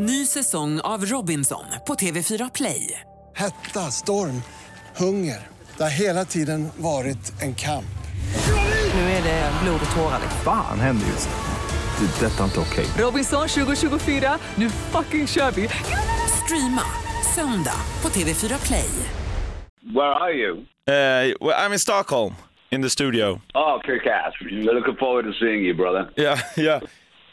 Ny säsong av Robinson på TV4 Play. Hetta, storm, hunger. Det har hela tiden varit en kamp. Nu är det blod och tårar. Fan händer just nu. Det. är Detta är inte okej. Robinson 2024, nu fucking kör vi! Streama söndag på TV4 Play. Where are you? Uh, well, I'm in Stockholm in the studio. Oh, kick ass. Looking forward to seeing you, brother. Yeah, yeah.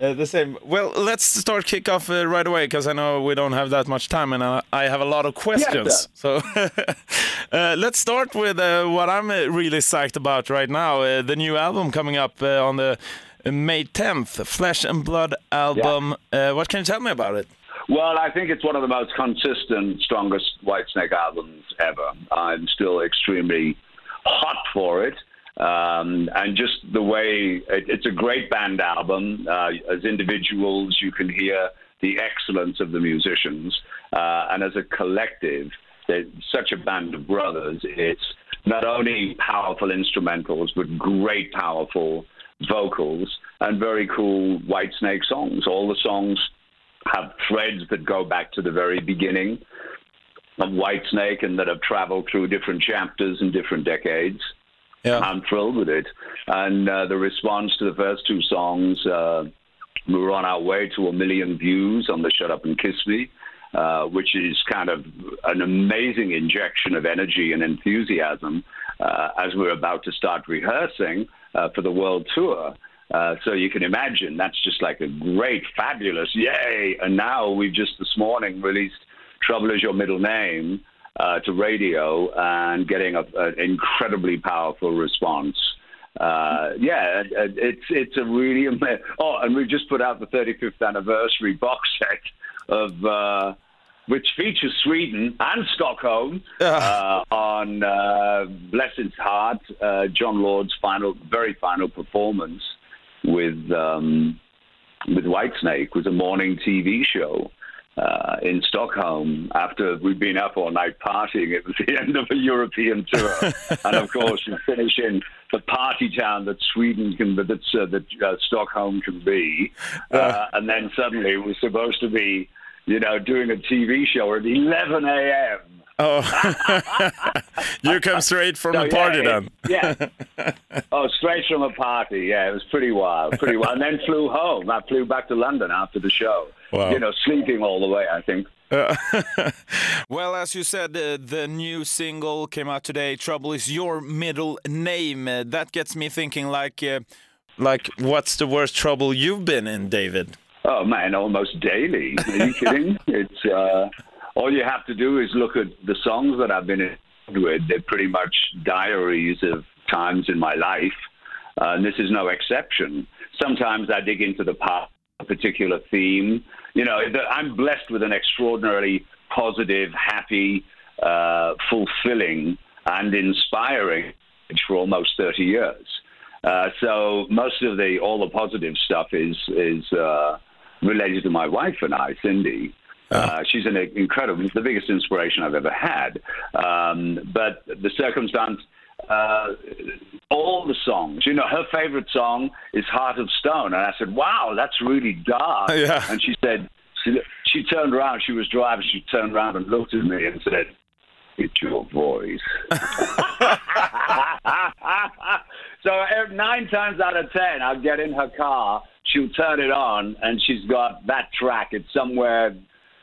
Uh, the same. Well, let's start kick off uh, right away because I know we don't have that much time and uh, I have a lot of questions. so uh, let's start with uh, what I'm uh, really psyched about right now uh, the new album coming up uh, on the uh, May 10th, Flesh and Blood album. Uh, what can you tell me about it? Well, I think it's one of the most consistent, strongest Whitesnake albums ever. I'm still extremely hot for it. Um, and just the way it, it's a great band album. Uh, as individuals, you can hear the excellence of the musicians, uh, and as a collective, they're such a band of brothers. It's not only powerful instrumentals, but great, powerful vocals and very cool Whitesnake songs. All the songs have threads that go back to the very beginning of Whitesnake and that have traveled through different chapters and different decades. Yeah. I'm thrilled with it. And uh, the response to the first two songs, uh, we were on our way to a million views on the Shut Up and Kiss Me, uh, which is kind of an amazing injection of energy and enthusiasm uh, as we're about to start rehearsing uh, for the world tour. Uh, so you can imagine that's just like a great, fabulous yay. And now we've just this morning released Trouble is Your Middle Name uh, to radio and getting a, an incredibly powerful response. Uh, yeah, it's it's a really ama- oh, and we've just put out the 35th anniversary box set of uh, which features Sweden and Stockholm uh, on uh, Bless His Heart, uh, Jon Lord's final, very final performance with um, with Whitesnake was a morning TV show in Stockholm after we'd been up all night partying. It was the end of a European tour, and of course you finish in the party town that Sweden can, that uh, that uh, Stockholm can be, uh, and then suddenly we're supposed to be, you know, doing a TV show at 11 a.m. Oh, you come straight from So, the party yeah, then. Yeah. oh, straight from a party. Yeah, it was pretty wild, pretty wild. And then flew home. I flew back to London after the show. Wow. You know, sleeping all the way. I think. well, as you said, uh, the new single came out today. Trouble is your middle name. Uh, that gets me thinking, like, uh, like, what's the worst trouble you've been in, David? Oh man, almost daily. Are you kidding? it's uh, all you have to do is look at the songs that I've been in with. They're pretty much diaries of times in my life, uh, and this is no exception. Sometimes I dig into the past, a particular theme. You know, I'm blessed with an extraordinarily positive, happy, uh, fulfilling, and inspiring for almost 30 years. Uh, so most of the all the positive stuff is is uh, related to my wife and I, Cindy. Uh, she's an incredible, the biggest inspiration I've ever had. Um, but the circumstance, uh, all the songs, you know, her favorite song is Heart of Stone. And I said, wow, that's really dark. Yeah. And she said, she, she turned around, she was driving, she turned around and looked at me and said, it's your voice. so nine times out of ten, I'll get in her car, she'll turn it on, and she's got that track. It's somewhere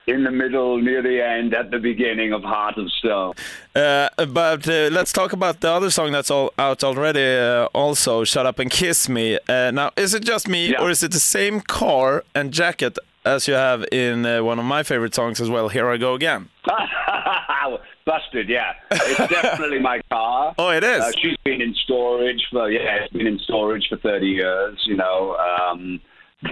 in the middle, near the end, at the beginning of Heart of Stone. Uh, but uh, let's talk about the other song that's all out already. Uh, also, "Shut Up and Kiss Me." Uh, now, is it just me, Yeah. or is it the same car and jacket as you have in uh, one of my favorite songs as well? Here I go again. Busted, yeah. It's definitely my car. Oh, it is. Uh, she's been in storage for yeah, it's been in storage for thirty years. You know, um,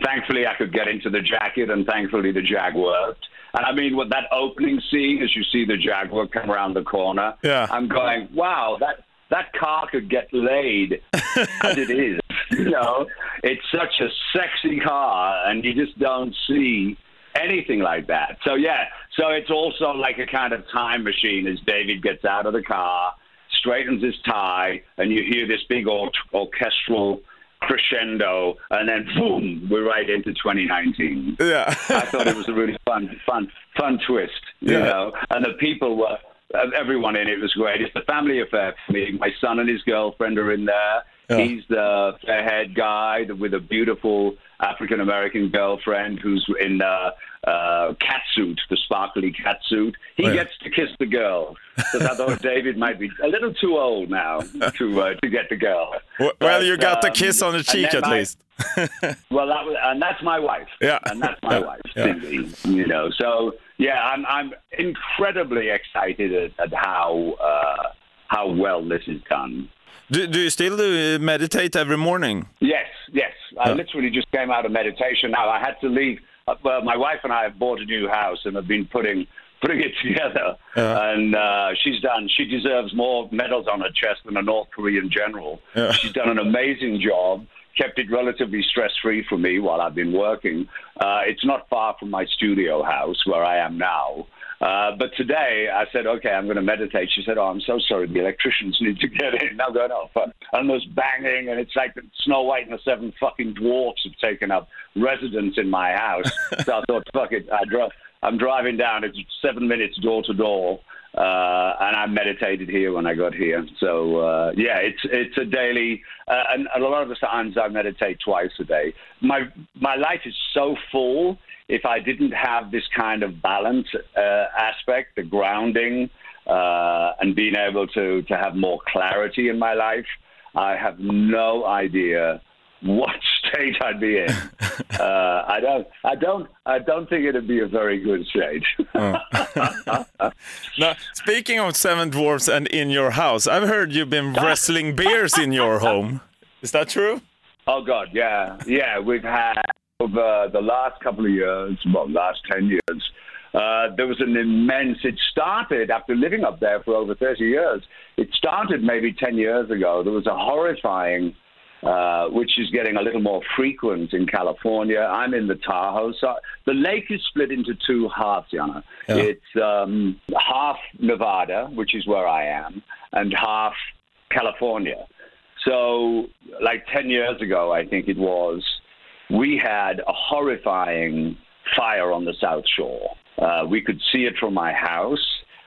thankfully I could get into the jacket, and thankfully the Jag worked. And I mean, with that opening scene, as you see the Jaguar come around the corner, Yeah. I'm going, wow, that that car could get laid as it is. You know, it's such a sexy car, and you just don't see anything like that. So yeah, so it's also like a kind of time machine as David gets out of the car, straightens his tie, and you hear this big or- orchestral crescendo, and then boom, we're right into 2019. Yeah. I thought it was a really fun, fun, fun twist, you Yeah. know. And the people were, everyone in it was great. It's a family affair for me. My son and his girlfriend are in there. Yeah. He's the fair-haired guy with a beautiful African American girlfriend who's in the uh, cat suit, the sparkly cat suit. He gets to kiss the girl because I thought David might be a little too old now to uh, to get the girl. Well, But, you got the um, kiss on the cheek at my- least. well, that was, and that's my wife. Yeah. and that's my Yeah. wife, Yeah. You know, so yeah, I'm I'm incredibly excited at, at how uh, how well this is done. Do, do you still uh, meditate every morning? Yes, yes. I Yeah. literally just came out of meditation. Now I had to leave. Uh, well, my wife and I have bought a new house and have been putting putting it together. Yeah. And uh, she's done. She deserves more medals on her chest than a North Korean general. Yeah. She's done an amazing job. Kept it relatively stress free for me while I've been working. Uh, it's not far from my studio house where I am now. Uh, but today I said, okay, I'm going to meditate. She said, oh, I'm so sorry. The electricians need to get in. I'm going, oh, fuck. And there's banging, and it's like the Snow White and the Seven fucking dwarfs have taken up residence in my house. so I thought, fuck it. I dro- I'm driving down. It's seven minutes door to door. Uh, and I meditated here when I got here. So uh, yeah, it's it's a daily, uh, and, a lot of the times I meditate twice a day. My my life is so full. If I didn't have this kind of balance uh, aspect, the grounding, uh, and being able to to have more clarity in my life, I have no idea what state I'd be in. uh, I don't, I don't, I don't think it'd be a very good state. Now, speaking of Seven Dwarfs and in your house, I've heard you've been wrestling bears in your home. Is that true? Oh God, yeah, yeah. We've had over the last couple of years, well, last ten years. Uh, there was an immense. It started after living up there for over thirty years. It started maybe ten years ago. There was a horrifying, uh, which is getting a little more frequent in California. I'm in the Tahoe. So the lake is split into two halves, Janne. Yeah. It's um, half Nevada, which is where I am, and half California. So, like 10 years ago, I think it was, we had a horrifying fire on the South Shore. Uh, we could see it from my house,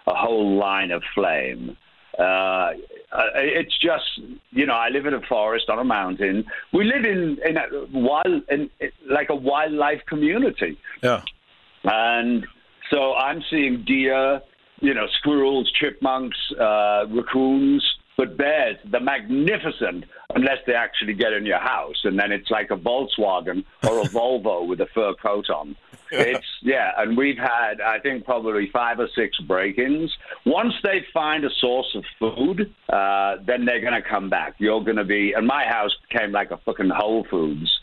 a whole line of flame. Uh, it's just, you know, I live in a forest on a mountain. We live in, in a wild, in, like a wildlife community. Yeah. And so I'm seeing deer, you know, squirrels, chipmunks, uh, raccoons, but bears, the magnificent, unless they actually get in your house. And then it's like a Volkswagen or a Volvo with a fur coat on. It's, yeah, and we've had, I think, probably five or six break ins. Once they find a source of food, uh, then they're going to come back. You're going to be, and my house became like a fucking Whole Foods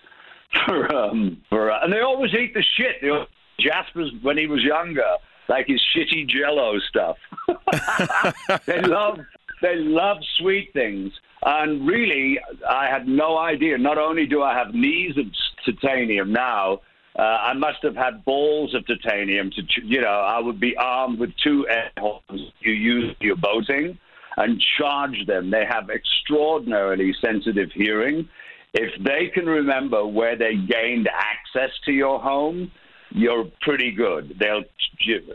for um for uh, and they always eat the shit. They always, Jasper's when he was younger, like his shitty Jello stuff. they love they love sweet things, and really, I had no idea. Not only do I have knees of titanium now. Uh, I must have had balls of titanium to, you know, I would be armed with two air horns you use for your boating and charge them. They have extraordinarily sensitive hearing. If they can remember where they gained access to your home, you're pretty good. They'll,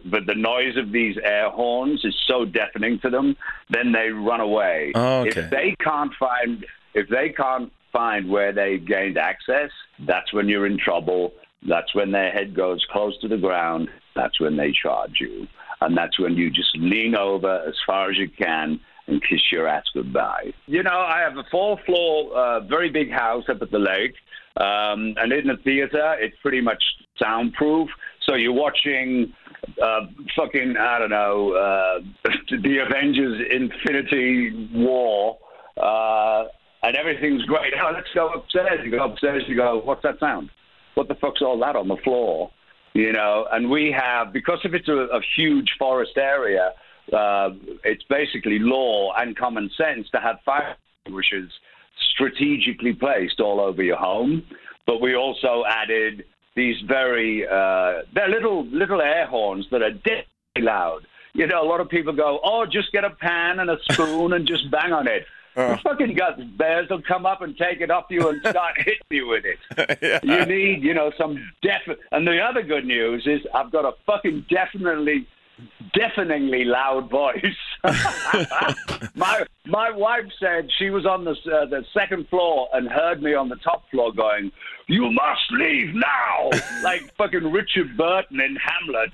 but the noise of these air horns is so deafening to them, then they run away. Oh, okay. If they can't find, if they can't find where they gained access, that's when you're in trouble. That's when their head goes close to the ground. That's when they charge you, and that's when you just lean over as far as you can and kiss your ass goodbye. You know, I have a four floor, uh, very big house up at the lake. Um, and in the theater, it's pretty much soundproof. So you're watching uh, fucking, I don't know, uh, the Avengers Infinity War, uh, and everything's great. Oh, let's go upstairs. You go upstairs, you go, what's that sound? What the fuck's all that on the floor? You know, and we have, because if it's a, a huge forest area, uh, it's basically law and common sense to have fire extinguishers strategically placed all over your home. But we also added these very uh, they're little little air horns that are deadly loud. You know, a lot of people go, "Oh, just get a pan and a spoon and just bang on it." The fucking guts bears will come up and take it off you and start hitting you with it. You need, you know, some definite. And the other good news is I've got a fucking definitely, deafeningly loud voice. my my wife said she was on the uh, the second floor and heard me on the top floor going, "You must leave now," like fucking Richard Burton in Hamlet.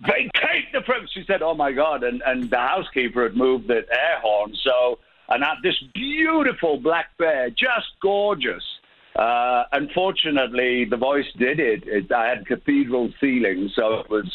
Vacate the premises. She said, "Oh my god!" And and the housekeeper had moved the air horn, so and I, this beautiful black bear, just gorgeous. Uh, unfortunately, the voice did it. it. I had cathedral ceilings, so it was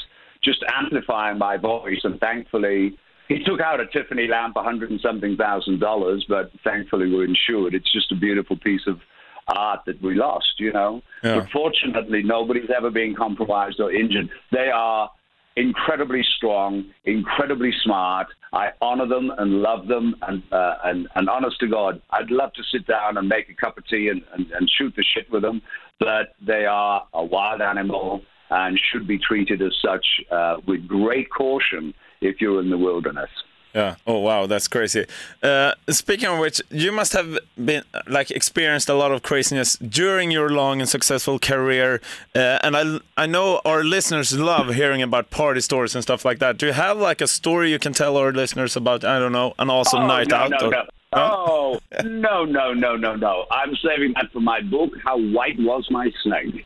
just amplifying my voice. And thankfully, he took out a Tiffany lamp, a hundred and something thousand dollars, but thankfully we're insured. It's just a beautiful piece of art that we lost, you know. Yeah. But fortunately, nobody's ever been compromised or injured. They are incredibly strong, incredibly smart. I honor them and love them, and uh, and and honest to God, I'd love to sit down and make a cup of tea and, and, and shoot the shit with them. But they are a wild animal and should be treated as such uh, with great caution if you're in the wilderness. Yeah. Oh wow, that's crazy. Uh, speaking of which, you must have been like experienced a lot of craziness during your long and successful career, uh, and I I know our listeners love hearing about party stories and stuff like that. Do you have like a story you can tell our listeners about? I don't know, an awesome Oh, night no, out. No, or- no. Oh, no, no, no, no, no. I'm saving that for my book, How White Was My Snake.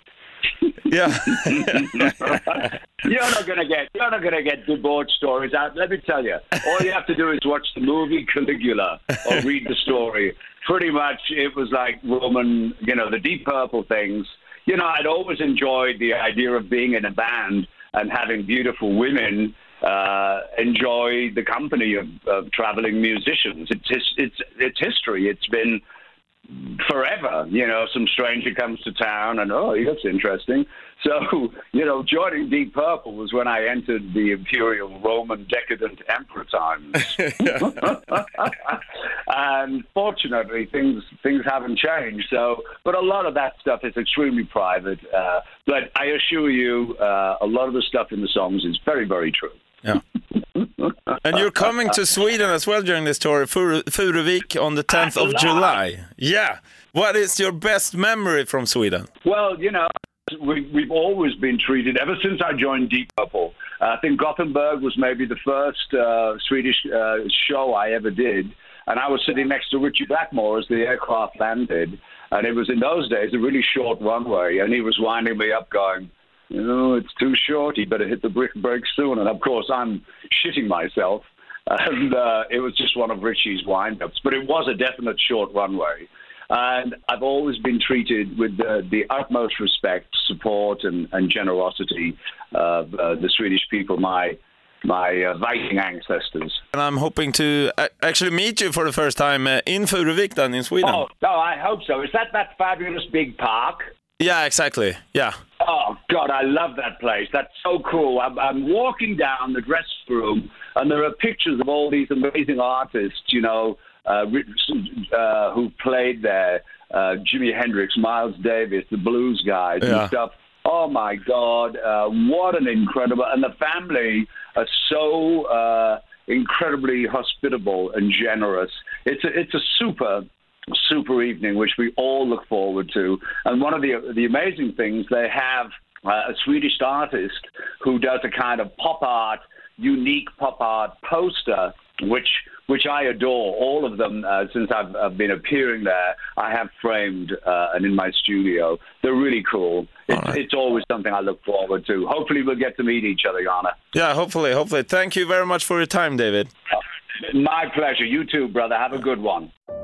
Yeah. You're not gonna get you're not gonna get debauched stories out. Let me tell you, all you have to do is watch the movie Caligula or read the story. Pretty much, it was like Roman, you know, the Deep Purple things. You know, I'd always enjoyed the idea of being in a band and having beautiful women uh, enjoy the company of, of traveling musicians. It's his, it's it's history. It's been forever. You know, some stranger comes to town and oh, that's interesting. So, you know, joining Deep Purple was when I entered the imperial Roman decadent emperor times. and fortunately, things things haven't changed. So, but a lot of that stuff is extremely private. Uh, but I assure you, uh, a lot of the stuff in the songs is very, very true. Yeah. And you're coming to Sweden as well during this tour, Furu- Furuvik on the 10th of July. Yeah. What is your best memory from Sweden? Well, you know, we, we've always been treated, ever since I joined Deep Purple. Uh, I think Gothenburg was maybe the first uh, Swedish uh, show I ever did. And I was sitting next to Ritchie Blackmore as the aircraft landed. And it was in those days a really short runway. And he was winding me up, going, you know, it's too short. You better hit the brick brake soon. And of course, I'm shitting myself. And uh, it was just one of Ritchie's wind-ups. But it was a definite short runway. And I've always been treated with the, the utmost respect, support, and, and generosity of uh, the Swedish people, my my uh, Viking ancestors. And I'm hoping to uh, actually meet you for the first time uh, in Furuvik then in Sweden. Oh, no, I hope so. Is that that fabulous big park? Yeah, exactly. Yeah. Oh God, I love that place. That's so cool. I'm, I'm walking down the dressing room, and there are pictures of all these amazing artists. You know, uh, uh, who played there: uh, Jimi Hendrix, Miles Davis, the blues guys, Yeah. and stuff. Oh my God, uh, what an incredible! And the family are so uh, incredibly hospitable and generous. It's a, it's a super super evening, which we all look forward to. And one of the the amazing things they have uh, a Swedish artist who does a kind of pop art, unique pop art poster, which which I adore. All of them uh, since I've, I've been appearing there, I have framed uh, and in my studio. They're really cool. It's, right. it's always something I look forward to. Hopefully, we'll get to meet each other, Janne. Yeah, hopefully, hopefully. Thank you very much for your time, David. My pleasure. You too, brother. Have a good one.